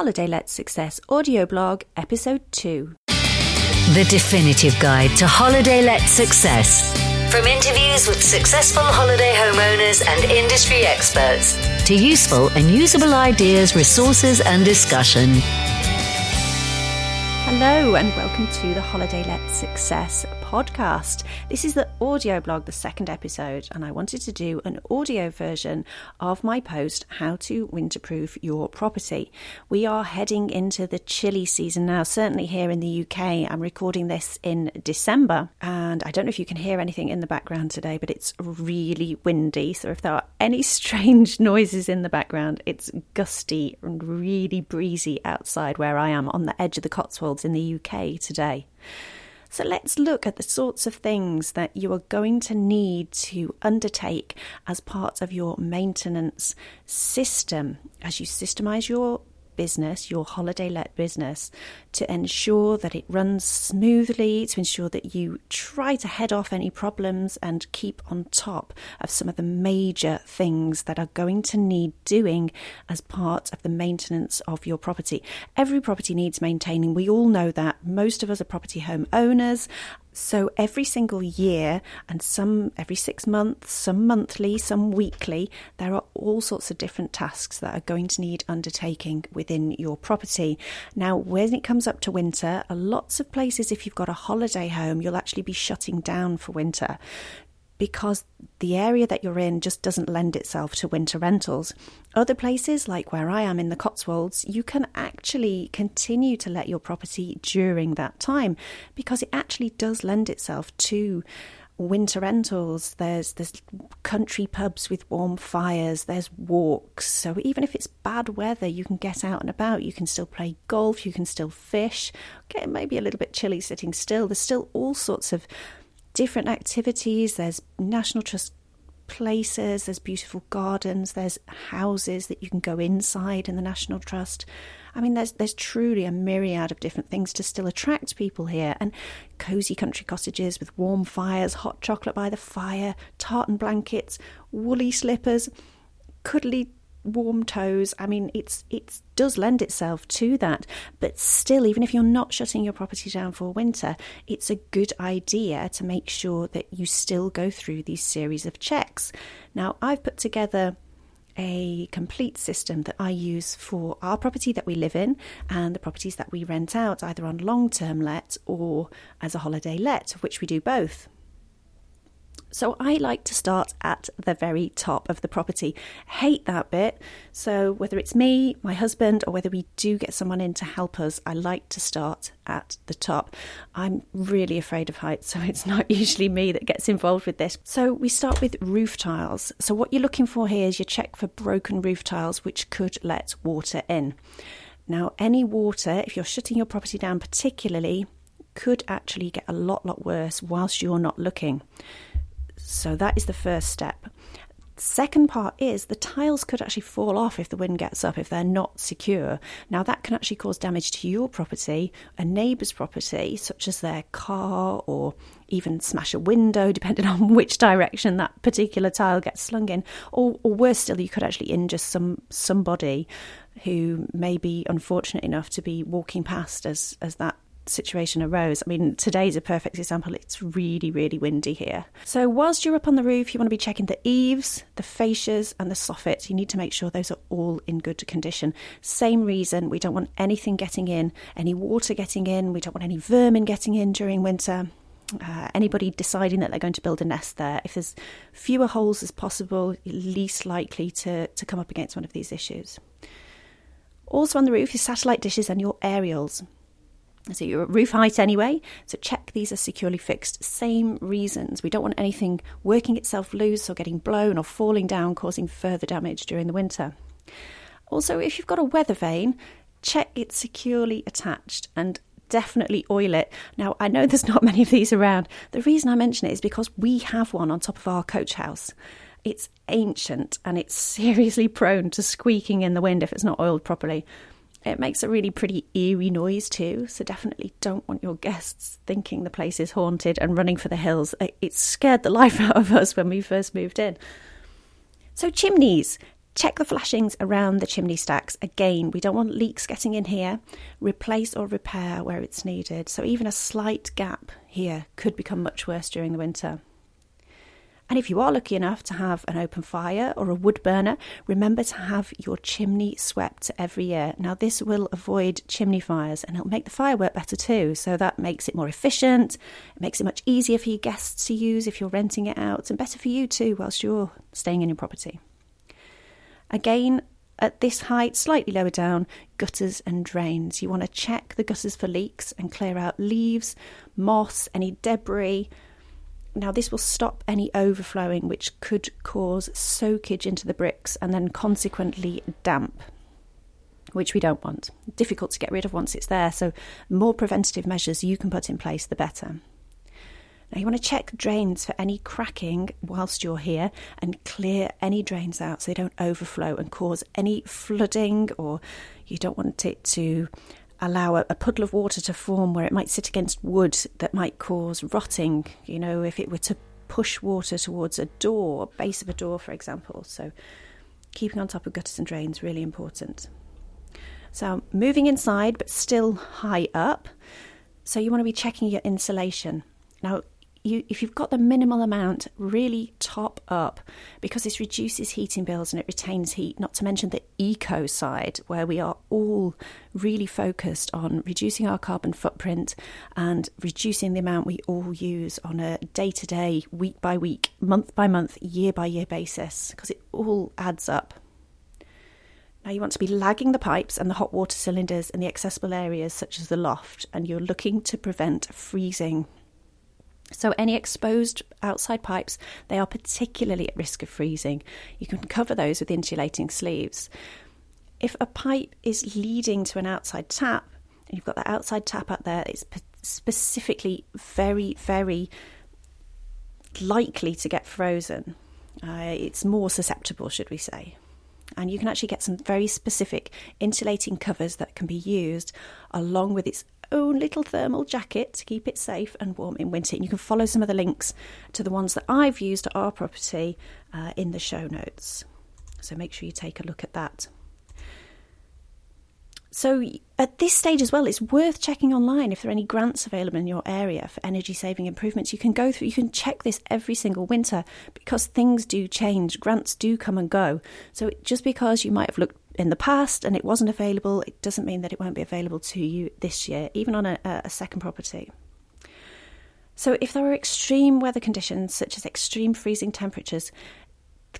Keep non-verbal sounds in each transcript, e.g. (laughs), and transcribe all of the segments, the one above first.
Holiday Let Success audio blog, episode 2. The definitive guide to holiday let success. From interviews with successful holiday homeowners and industry experts to useful and usable ideas, resources, and discussion. Hello, and welcome to the Holiday Let Success podcast. This is the audio blog, the second episode, and I wanted to do an audio version of my post, How to Winterproof Your Property. We are heading into the chilly season now, certainly here in the UK. I'm recording this in December, and I don't know if you can hear anything in the background today, but it's really windy. So if there are any (laughs) strange noises in the background, it's gusty and really breezy outside where I am on the edge of the Cotswolds in the UK today. So let's look at the sorts of things that you are going to need to undertake as part of your maintenance system. As you systemize your business, your holiday let business, to ensure that it runs smoothly, to ensure that you try to head off any problems and keep on top of some of the major things that are going to need doing as part of the maintenance of your property. Every property needs maintaining. We all know that. Most of us are property home owners so every single year, and some every six months, some monthly, some weekly, there are all sorts of different tasks that are going to need undertaking within your property. Now, when it comes up to winter, lots of places, if you've got a holiday home, you'll actually be shutting down for winter because the area that you're in just doesn't lend itself to winter rentals. Other places, like where I am in the Cotswolds, you can actually continue to let your property during that time because it actually does lend itself to winter rentals. There's there's country pubs with warm fires. There's walks. So even if it's bad weather you can get out and about. You can still play golf. You can still fish. Okay maybe a little bit chilly sitting still. There's still all sorts of different activities. There's National Trust places, there's beautiful gardens, there's houses that you can go inside in the National Trust. I mean, there's there's truly a myriad of different things to still attract people here, and cosy country cottages with warm fires, hot chocolate by the fire, tartan blankets, woolly slippers, cuddly warm toes. I mean, it's it does lend itself to that. But still, even if you're not shutting your property down for winter, it's a good idea to make sure that you still go through these series of checks. Now, I've put together a complete system that I use for our property that we live in and the properties that we rent out, either on long term let or as a holiday let, which we do both. So I like to start at the very top of the property. Hate that bit. So whether it's me, my husband, or whether we do get someone in to help us, I like to start at the top. I'm really afraid of heights, so it's not (laughs) usually me that gets involved with this. So we start with roof tiles. So what you're looking for here is you check for broken roof tiles which could let water in. Now, any water, if you're shutting your property down particularly, could actually get a lot, lot worse whilst you're not looking. So that is the first step. Second part is the tiles could actually fall off if the wind gets up, if they're not secure. Now, that can actually cause damage to your property, a neighbour's property, such as their car, or even smash a window, (laughs) depending on which direction that particular tile gets slung in. Or, or worse still, you could actually injure some somebody who may be unfortunate enough to be walking past as, as that situation arose. I mean, today's a perfect example. It's really, really windy here. So, whilst you're up on the roof, you want to be checking the eaves, the fascias, and the soffits. You need to make sure those are all in good condition. Same reason, we don't want anything getting in, any water getting in, we don't want any vermin getting in during winter. Uh, anybody deciding that they're going to build a nest there, if there's fewer holes as possible, you're least likely to, to come up against one of these issues. Also on the roof, your satellite dishes and your aerials. So you're at roof height anyway, so check these are securely fixed. Same reasons. We don't want anything working itself loose or getting blown or falling down, causing further damage during the winter. Also, if you've got a weather vane, check it's securely attached and definitely oil it. Now, I know (laughs) there's not many of these around. The reason I mention it is because we have one on top of our coach house. It's ancient and it's (laughs) seriously prone to squeaking in the wind if it's not oiled properly. It makes a really pretty eerie noise too, so definitely don't want your guests thinking the place is haunted and running for the hills. It scared the (laughs) life out of us when we first moved in. So, chimneys. Check the flashings around the chimney stacks. Again, we don't want leaks getting in here. Replace or repair where it's needed. So, even a slight gap here could become much worse during the winter. And if you are lucky enough to have an open fire or a wood burner, remember to have your chimney swept every year. Now, this will avoid chimney fires and it'll make the fire work better too. So, that makes it more efficient. It makes it much easier for your guests to use if you're renting it out, and better for you too whilst you're staying in your property. Again, at this height, slightly lower down, gutters and drains. You want to check the gutters for leaks and clear out leaves, moss, any debris now, this will stop any overflowing, which could cause soakage into the bricks and then consequently damp, which we don't want. Difficult to get rid of once it's there, so more preventative measures you can put in place, the better. Now, you want to check drains for any cracking whilst you're here and clear any drains out so they don't overflow and cause any flooding, or you don't want it to allow a, a, puddle of water to form where it might sit against wood that might cause rotting, you know, if it were to push water towards a door, base of a door, for example. So, keeping on top of gutters and drains really important. So, moving inside but still high up. So, you want to be checking your insulation. Now, you, if you've got the minimal amount, really top up because this reduces heating bills and it retains heat, not to mention the eco side, where we are all really focused on reducing our carbon footprint and reducing the amount we all use on a day to day, week by week, month by month, year by year basis, because it all adds up. Now, you want to be lagging the pipes and the hot water cylinders in the accessible areas, such as the loft, and you're looking to prevent freezing so, any exposed outside pipes, they are particularly at risk of freezing. You can cover those with insulating sleeves. If a pipe is leading to an outside tap, and you've got that outside tap out there, it's specifically very, very likely to get frozen. Uh, it's more susceptible, should we say. And you can actually get some very specific insulating covers that can be used along with its own little thermal jacket to keep it safe and warm in winter. And you can follow some of the links to the ones that I've used at our property uh, in the show notes. So make sure you take a look at that. So, at this stage as well, it's worth checking online if there are any grants available in your area for energy saving improvements. You can go through, you can check this every single winter because things do change, grants do come and go. So, just because you might have looked in the past and it wasn't available, it doesn't mean that it won't be available to you this year, even on a, a second property. So, if there are extreme weather conditions, such as extreme freezing temperatures,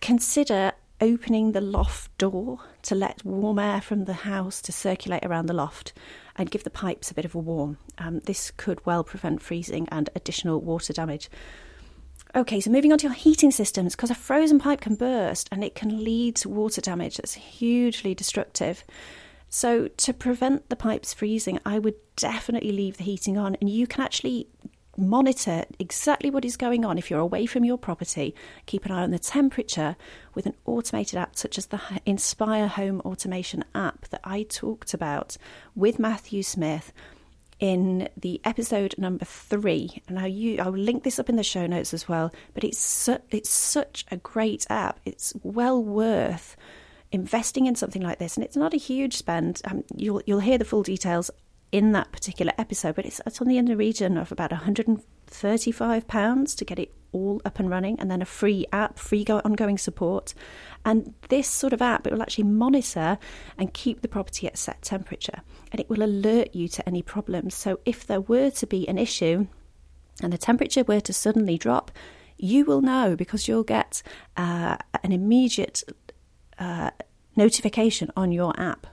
consider opening the loft door to let warm air from the house to circulate around the loft and give the pipes a bit of a warm. Um, this could well prevent freezing and additional water damage. Okay, so moving on to your heating systems, because a frozen pipe can burst and it can lead to water damage that's hugely destructive. So, to prevent the pipes freezing, I would definitely leave the heating on, and you can actually monitor exactly what is going on if you're away from your property. Keep an eye on the temperature with an automated app such as the Inspire Home Automation app that I talked about with Matthew Smith in the episode number three. And I, I will link this up in the show notes as well. But it's su- it's such a great app. It's well worth investing in something like this, and it's not a huge spend. Um, you'll you'll hear the full details in that particular episode, but it's, it's on the in the region of about 135 pounds to get it all up and running, and then a free app, free go- ongoing support. And this sort of app, it will actually monitor and keep the property at set temperature, and it will alert you to any problems. So if there were to be an issue, and the temperature were to suddenly drop, you will know because you'll get uh, an immediate uh, notification on your app.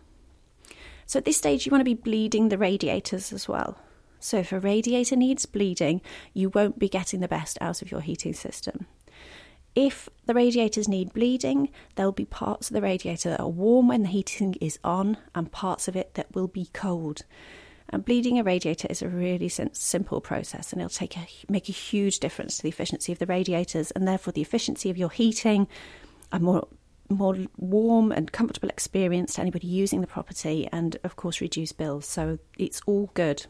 So at this stage, you want to be bleeding the radiators as well. So if a radiator needs bleeding, you won't be getting the best out of your heating system. If the radiators need bleeding, there'll be parts of the radiator that are warm when the heating is on and parts of it that will be cold. And bleeding a radiator is a really simple process and it'll take a, make a huge difference to the efficiency of the radiators and therefore the efficiency of your heating, a more more warm and comfortable experience to anybody using the property and of course reduce bills. So it's all good.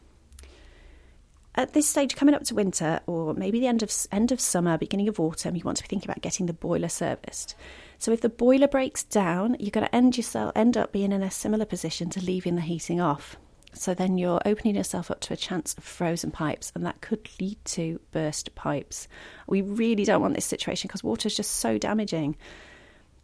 At this stage, coming up to winter, or maybe the end of end of summer, beginning of autumn, you want to be thinking about getting the boiler serviced. So if the boiler breaks down, you're going to end yourself end up being in a similar position to leaving the heating off. So then you're opening yourself up to a chance of frozen pipes, and that could lead to burst pipes. We really don't want this situation because water is just so damaging.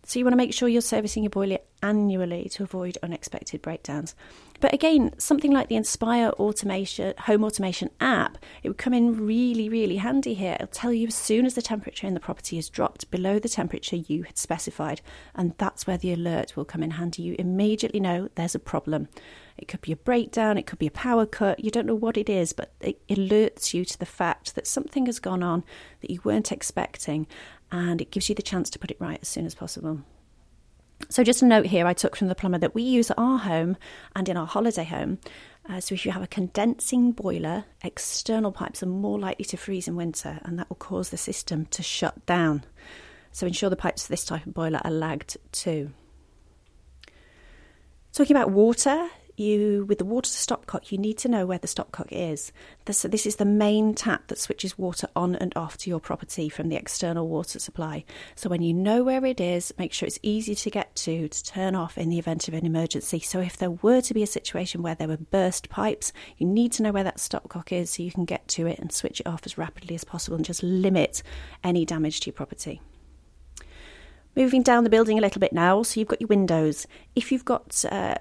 So you want to make sure you're servicing your boiler annually to avoid unexpected breakdowns. But again, something like the Inspire automation home automation app, it would come in really, really handy here. It'll tell you as soon as the temperature in the property has dropped below the temperature you had specified, and that's where the alert will come in handy. You immediately know there's a problem. It could be a breakdown, it could be a power cut, you don't know what it is, but it alerts you to the fact that something has gone on that you weren't expecting, and it gives you the chance to put it right as soon as possible. So, just a note here I took from the plumber that we use at our home and in our holiday home. Uh, so, if you have a condensing boiler, external pipes are more likely to freeze in winter, and that will cause the system to shut down. So, ensure the pipes for this type of boiler are lagged too. Talking about water, you with the water stopcock you need to know where the stopcock is. This, this is the main tap that switches water on and off to your property from the external water supply. So when you know where it is make sure it's easy to get to to turn off in the event of an emergency. So if there were to be a situation where there were burst pipes you need to know where that stopcock is so you can get to it and switch it off as rapidly as possible and just limit any damage to your property. Moving down the building a little bit now, so you've got your windows. If you've got uh,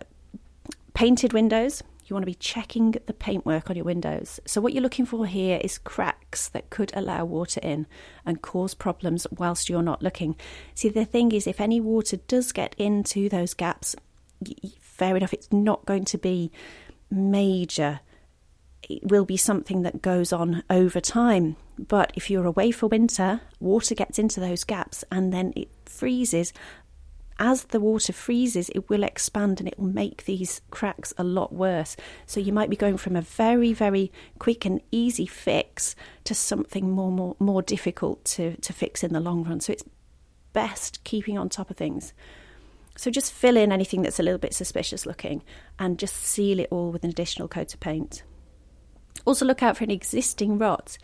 Painted windows, you want to be checking the paintwork on your windows. So, what you're looking for here is cracks that could allow water in and cause problems whilst you're not looking. See, the thing is, if any water does get into those gaps, fair enough, it's not going to be major. It will be something that goes on over time. But if you're away for winter, water gets into those gaps and then it freezes as the water freezes, it will expand and it will make these cracks a lot worse. So you might be going from a very, very quick and easy fix to something more, more, more difficult to, to fix in the long run. So it's best keeping on top of things. So just fill in anything that's a little bit suspicious looking and just seal it all with an additional coat of paint. Also, look out for any existing rots.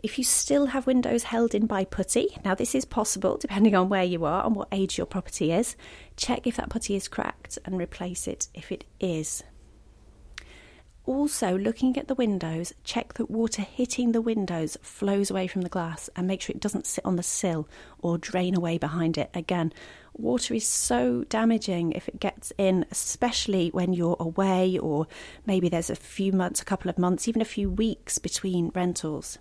If you still have windows held in by putty, now this is possible depending on where you are and what age your property is, check if that putty is cracked and replace it if it is. Also, looking at the windows, check that water hitting the windows flows away from the glass and make sure it doesn't sit on the sill or drain away behind it. Again, water is so damaging if it gets in, especially when you're away or maybe there's a few months, a couple of months, even a few weeks between rentals.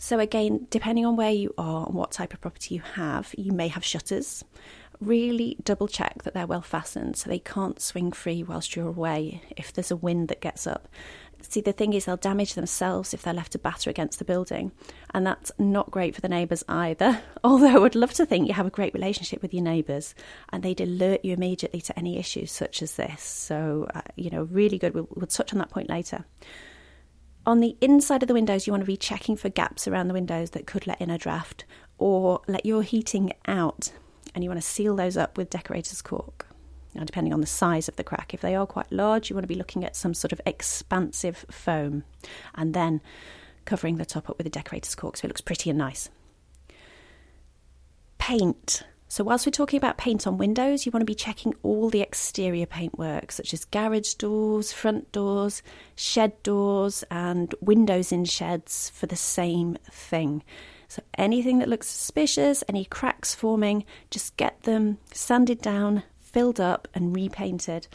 So, again, depending on where you are and what type of property you have, you may have shutters. Really double check that they're well fastened so they can't swing free whilst you're away if there's a wind that gets up. See, the thing is, they'll damage themselves if they're left to batter against the building, and that's not great for the neighbours either. (laughs) Although I would love to think you have a great relationship with your neighbours and they'd alert you immediately to any issues such as this. So, uh, you know, really good. We'll, we'll touch on that point later. On the inside of the windows, you want to be checking for gaps around the windows that could let in a draft or let your heating out, and you want to seal those up with decorator's caulk. Now, depending on the size of the crack, if they are quite large, you want to be looking at some sort of expansive foam and then covering the top up with a decorator's caulk so it looks pretty and nice. Paint. So, whilst we're talking about paint on windows, you want to be checking all the exterior paintwork, such as garage doors, front doors, shed doors, and windows in sheds for the same thing. So, anything that looks suspicious, any cracks forming, just get them sanded down, filled up, and repainted.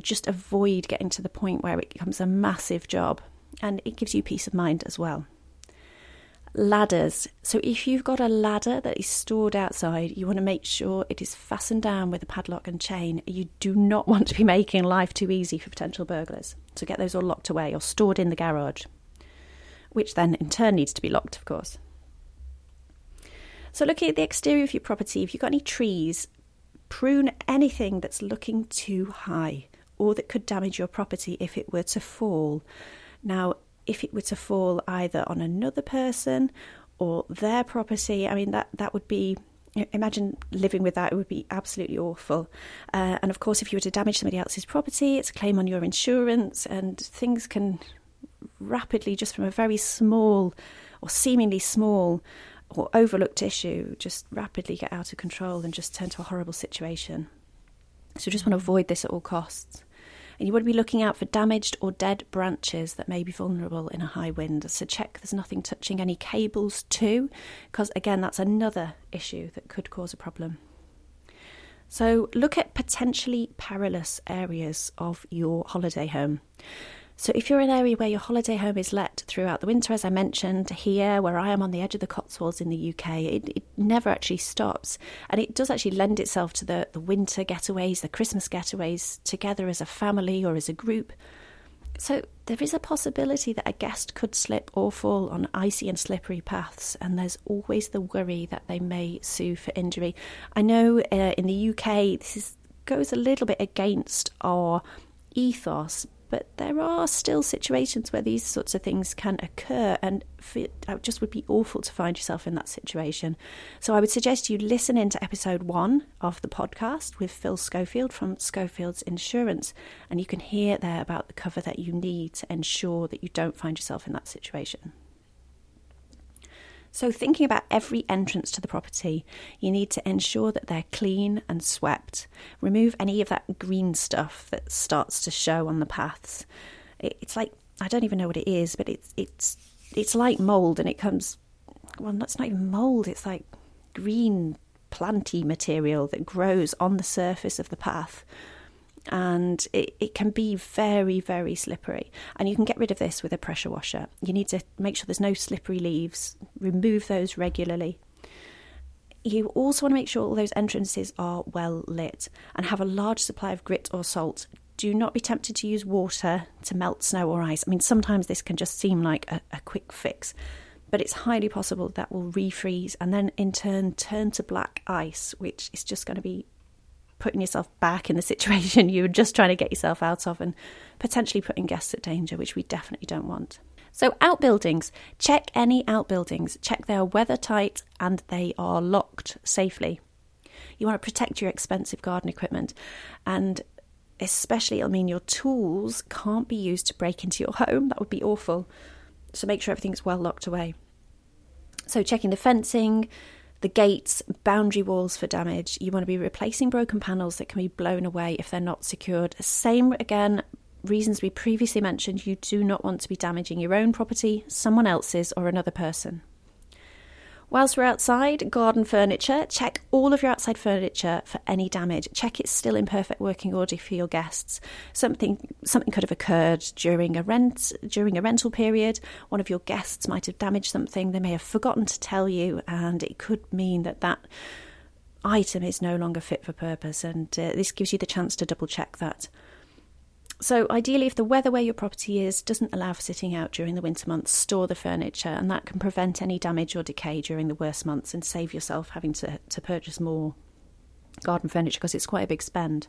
Just avoid getting to the point where it becomes a massive job, and it gives you peace of mind as well ladders. So if you've got a ladder that is stored outside, you want to make sure it is fastened down with a padlock and chain. You do not want to be making life too easy for potential burglars. So get those all locked away or stored in the garage, which then in turn needs to be locked, of course. So looking at the exterior of your property, if you've got any trees, prune anything that's looking too high or that could damage your property if it were to fall. Now, if it were to fall either on another person or their property, I mean, that, that would be imagine living with that it would be absolutely awful uh, and of course if you were to damage somebody else's property it's a claim on your insurance and things can rapidly, just from a very small or seemingly small or overlooked issue, just rapidly get out of control and just turn to a horrible situation. So, just want to avoid this at all costs. And you want to be looking out for damaged or dead branches that may be vulnerable in a high wind. So, check there's nothing touching any cables too, because again, that's another issue that could cause a problem. So, look at potentially perilous areas of your holiday home. So, if you're in an area where your holiday home is let throughout the winter, as I mentioned here, where I am on the edge of the Cotswolds in the UK, it, it never actually stops. And it does actually lend itself to the, the winter getaways, the Christmas getaways together as a family or as a group. So, there is a possibility that a guest could slip or fall on icy and slippery paths, and there's always the worry that they may sue for injury. I know uh, in the UK this is, goes a little bit against our ethos, but there are still situations where these sorts of things can occur, and it uh, just would be awful to find yourself in that situation. So I would suggest you listen into episode one of the podcast with Phil Schofield from Schofield's Insurance, and you can hear there about the cover that you need to ensure that you don't find yourself in that situation. So, thinking about every entrance to the property, you need to ensure that they're clean and swept. Remove any of that green stuff that starts to show on the paths. It's like I don't even know what it is, but it's it's it's like mold, and it comes. Well, that's not even mold. It's like green planty material that grows on the surface of the path and it, it can be very, very slippery. And you can get rid of this with a pressure washer. You need to make sure there's no slippery leaves, remove those regularly. You also want to make sure all those entrances are well lit and have a large supply of grit or salt. Do not be tempted to use water to melt snow or ice. I mean, sometimes this can just seem like a, a quick fix, but it's highly possible that will refreeze and then in turn turn to black ice, which is just going to be putting yourself back in the (laughs) situation you were just trying to get yourself out of and potentially putting guests at danger, which we definitely don't want. So, outbuildings, check any outbuildings, check they are weather tight and they are locked safely. You want to protect your expensive garden equipment and especially, I mean, your tools can't be used to break into your (laughs) home. That would be awful. So, make sure everything's well locked away. So, checking the fencing, the gates, boundary walls for damage. You want to be replacing broken panels that can be blown away if they're not secured. Same again, reasons we previously mentioned, you do not want to be damaging your own property, someone else's, or another person. Whilst we're outside, garden furniture, check all of your outside furniture for any damage. Check it's still in perfect working order for your guests. Something something could have occurred during a rent during a rental period. One of your guests might have damaged something. They may have forgotten to tell you, and it could mean that that item is no longer fit for purpose. And uh, this gives you the chance to double check that. So, ideally, if the weather where your property is doesn't allow for sitting out during the winter months, store the furniture, and that can prevent any damage or decay during the worst months and save yourself having to, to purchase more garden furniture because it's quite a big spend.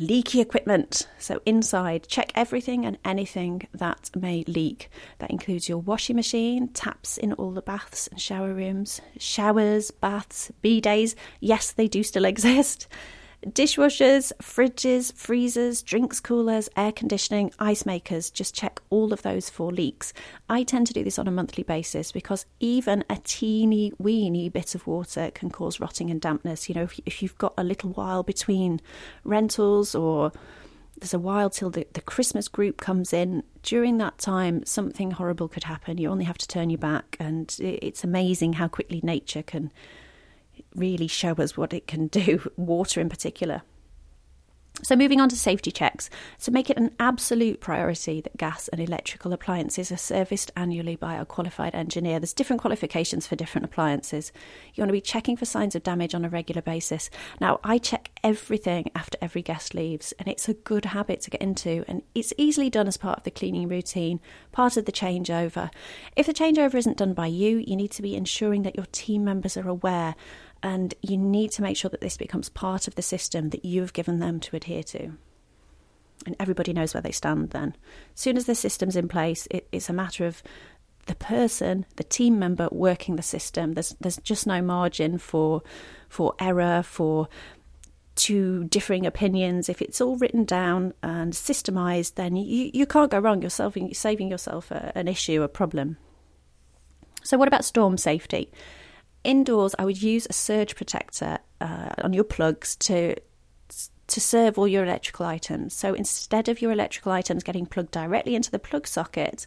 Leaky equipment. So, inside, check everything and anything that may leak. That includes your washing machine, taps in all the baths and shower rooms, showers, baths, bidets. Yes, they do still (laughs) exist Dishwashers, fridges, freezers, drinks coolers, air conditioning, ice makers, just check all of those for leaks. I tend to do this on a monthly basis because even a teeny weeny bit of water can cause rotting and dampness. You know, if, you've got a little while between rentals or there's a while till the, the Christmas group comes in. During that time, something horrible could happen. You only have to turn your back, and it's amazing how quickly nature can really show us what it can do, (laughs) water in particular. So, moving on to safety checks. So, make it an absolute priority that gas and electrical appliances are serviced annually by a qualified engineer. There's different qualifications for different appliances. You want to be checking for signs of damage on a regular basis. Now, I check everything after every guest leaves, and it's a good habit to get into, and it's easily done as part of the cleaning routine, part of the changeover. If the changeover isn't done by you, you need to be ensuring that your team members are aware and you need to make sure that this becomes part of the system that you've given them to adhere to. And everybody knows where they stand then. As soon as the system's in place, it, it's a matter of the person, the team member working the system. There's there's just no margin for for error, for two differing opinions, if it's all written down and systemized, then you, you can't go wrong. You're saving, saving yourself a, an issue, a problem. So, what about storm safety? Indoors, I would use a surge protector uh, on your plugs to to serve all your electrical items. So instead of your electrical items getting plugged directly into the plug socket,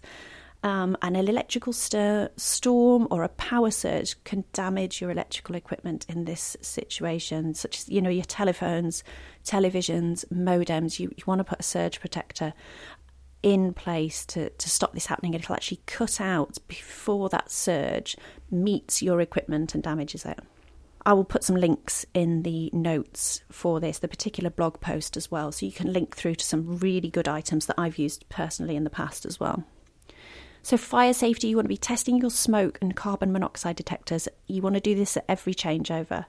um, an electrical stir, storm or a power surge can damage your electrical equipment in this situation, such as you know your telephones, televisions, modems. You, you want to put a surge protector in place to, to stop this happening. It'll actually cut out before that surge meets your equipment and damages it. I will put some links in the notes for this, the particular blog post as well, so you can link through to some really good items that I've used personally in the past as well. So, fire safety, you want to be testing your smoke and carbon monoxide detectors. You want to do this at every changeover.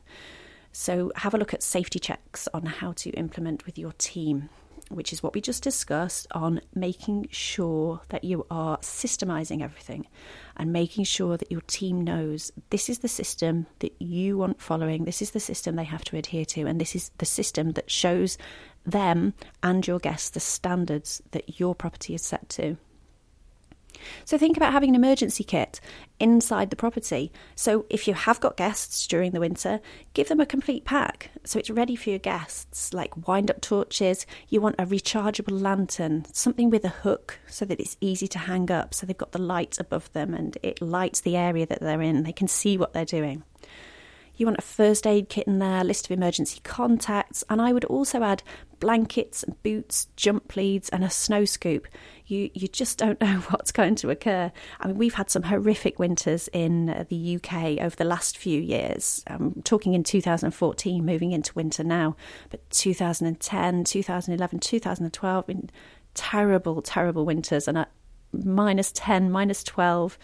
So, have a look at safety checks on how to implement with your team, which is what we just discussed on making sure that you are systemizing everything and making sure that your team knows this is the system that you want following, this is the system they have to adhere to, and this is the system that shows them and your guests the standards that your property is set to. So think about having an emergency kit inside the property. So if you have got guests during the winter, give them a complete pack so it's ready for your guests, like wind up torches. You want a rechargeable lantern, something with a hook so that it's easy to hang up so they've got the light above them and it lights the area that they're in. They can see what they're doing. You want a first aid kit in there, list of emergency contacts, and I would also add blankets, boots, jump leads, and a snow scoop. You you just don't (laughs) know what's going to occur. I mean, we've had some horrific winters in the UK over the last few years. I'm talking in 2014, moving into winter now, but 2010, 2011, 2012, been terrible, terrible winters, and at minus 10, minus 12,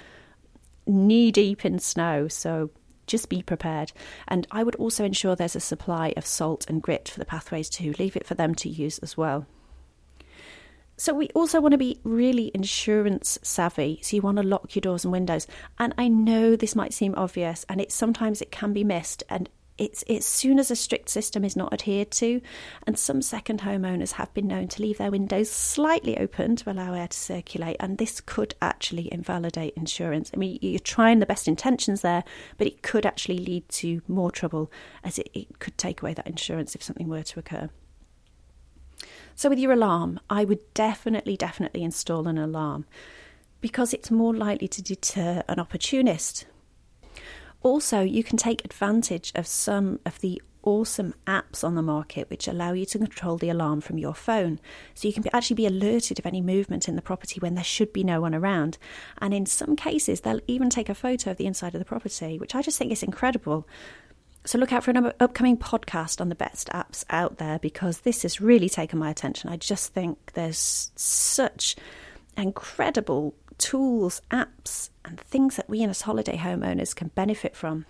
knee deep in snow. So just be prepared. And I would also ensure there's a supply of salt and grit for the pathways too. Leave it for them to use as well. So we also want to be really insurance savvy. So you want to lock your doors and windows. And I know this might seem obvious and it sometimes it can be missed and it's as soon as a strict system is not adhered to, and some second homeowners have been known to leave their windows slightly open to allow air to circulate, and this could actually invalidate insurance. I mean, you're trying the best intentions there, but it could actually lead to more trouble as it, it could take away that insurance if something were to occur. So, with your alarm, I would definitely, definitely install an alarm because it's more likely to deter an opportunist also, you can take advantage of some of the awesome apps on the market which allow you to control the alarm from your phone. So you can actually be alerted of any movement in the property when there should be no one around. And in some cases, they'll even take a photo of the inside of the property, which I just think is incredible. So look out for an upcoming podcast on the best apps out there because this has really taken my attention. I just think there's such incredible tools, apps, and things that we as holiday homeowners can benefit from.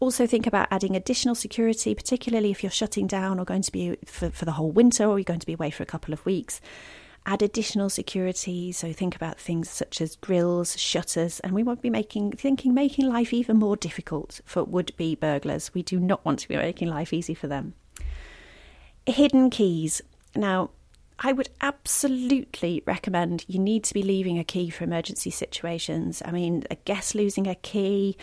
Also, think about adding additional security, particularly if you're shutting down or going to be for, for the whole winter or you're going to be away for a couple of weeks. Add additional security, so think about things such as grills, shutters, and we won't be making thinking making life even more difficult for would-be burglars. We do not want to be making life easy for them. Hidden keys. Now, I would absolutely recommend you need to be leaving a key for emergency situations. I mean, a guest losing a key,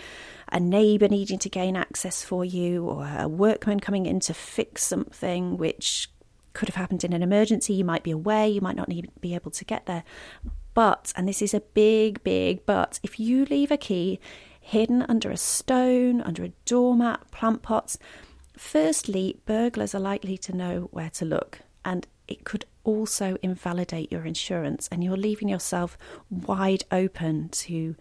a neighbour needing to gain access for you, or a workman coming in to fix something which could have happened in an emergency. You might be away, you might not need be able to get there. But, and this is a big, big but, if you leave a key hidden under a stone, under a doormat, plant pots, firstly, burglars are likely to know where to look. And it could also invalidate your insurance and you're leaving yourself wide open to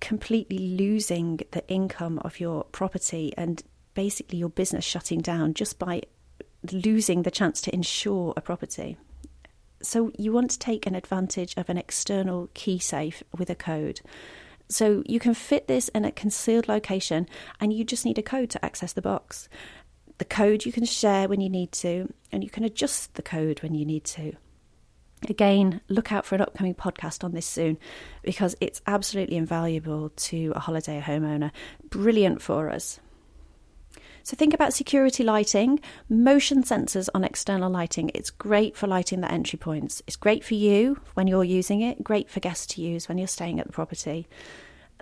completely losing the income of your property and basically your business shutting down just by losing the chance to insure a property. So you want to take an advantage of an external key safe with a code. So you can fit this in a concealed location and you just need a code to access the box the code you can share when you need to, and you can adjust the code when you need to. Again, look out for an upcoming podcast on this soon because it's absolutely invaluable to a holiday homeowner. Brilliant for us. So think about security lighting, motion sensors on external lighting. It's great for lighting the entry points. It's great for you when you're using it, great for guests to use when you're staying at the property.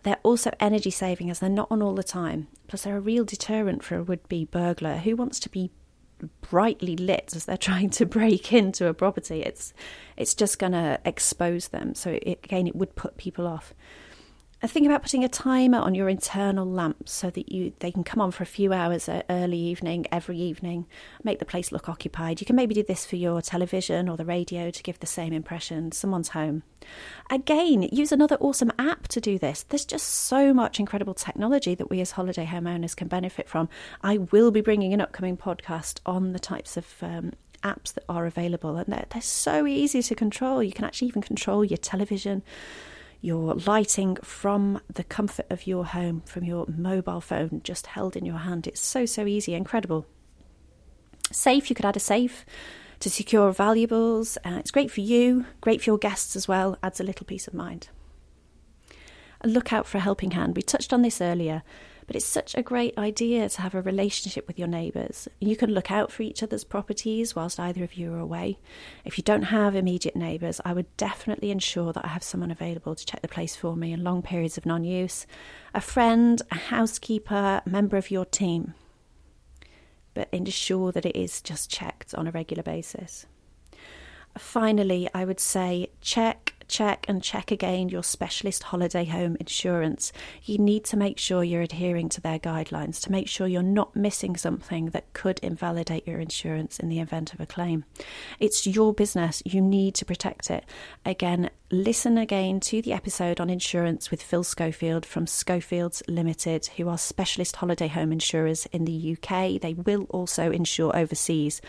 They're also energy saving as they're not on all the time. Plus, they're a real deterrent for a would be burglar who wants to be brightly lit as they're (laughs) trying to break into a property. It's it's just going to expose them. So it, again, it would put people off. And think about putting a timer on your internal lamps so that you they can come on for a few hours early evening every evening, make the place look occupied. You can maybe do this for your television or the radio to give the same impression. Someone's home. Again, use another awesome app to do this. There's just so much incredible technology that we as holiday homeowners can benefit from. I will be bringing an upcoming podcast on the types of um, apps that are available, and they're, they're so easy to control. You can actually even control your television your lighting from the comfort of your home, from your mobile phone just held in your hand. It's so, so easy, incredible. Safe, you could add a safe to secure valuables. Uh, it's great for you, great for your guests as well, adds a little peace of mind. Look out for a helping hand. We touched on this earlier. But it's such a great idea to have a relationship with your neighbours. You can look out for each other's properties whilst either of you are away. If you don't have immediate neighbours, I would definitely ensure that I have someone available to check the place for me in long periods of non use a friend, a housekeeper, a member of your team. But ensure that it is just checked on a regular basis. Finally, I would say check check and check again your specialist holiday home insurance. You need to make sure you're adhering to their guidelines to make sure you're not missing something that could invalidate your insurance in the event of a claim. It's your business, you need to protect it. Again, listen again to the episode on insurance with Phil Schofield from Schofields Limited, who are specialist holiday home insurers in the UK. They will also insure overseas.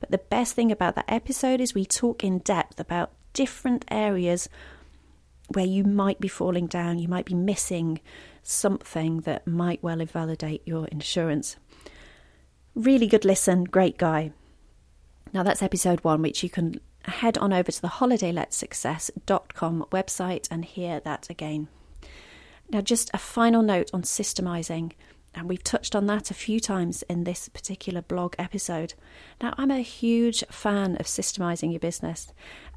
But the best thing about that episode is we talk in depth about different areas where you might be falling down, you might be missing something that might well invalidate your insurance. Really good listen, great guy. Now that's episode one, which you can head on over to the holidayletsuccess.com website and hear that again. Now, just a final note on systemizing, and we've touched on that a few times in this particular blog episode. Now, I'm a huge fan of systemizing your business,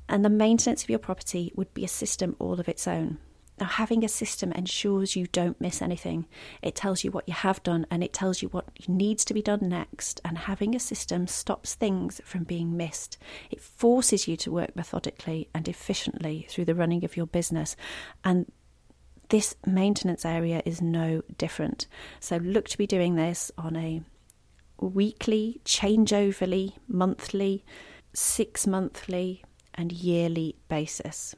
and the maintenance of your property would be a system all of its own. Now, having a system ensures you don't miss anything. It tells you what you have done and it tells you what needs to be done next. And having a system stops things from being missed. It forces you to work methodically and efficiently through the running of your business. And this maintenance area is no different. So, look to be doing this on a weekly, changeoverly, monthly, six monthly, and yearly basis.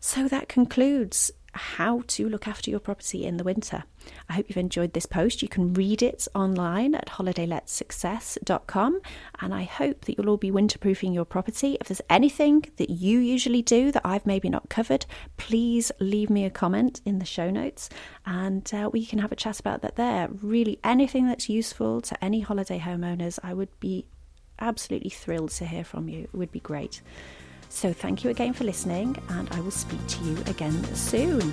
So that concludes how to look after your property in the winter. I hope you've enjoyed this post. You can read it online at holidayletsuccess.com and I hope that you'll all be winterproofing your property. If there's anything that you usually do that I've maybe not covered, please leave me a comment in the show notes and uh, we can have a chat about that there. Really, anything that's useful to any holiday homeowners, I would be absolutely thrilled to hear from you. It would be great. So, thank you again for listening, and I will speak to you again soon.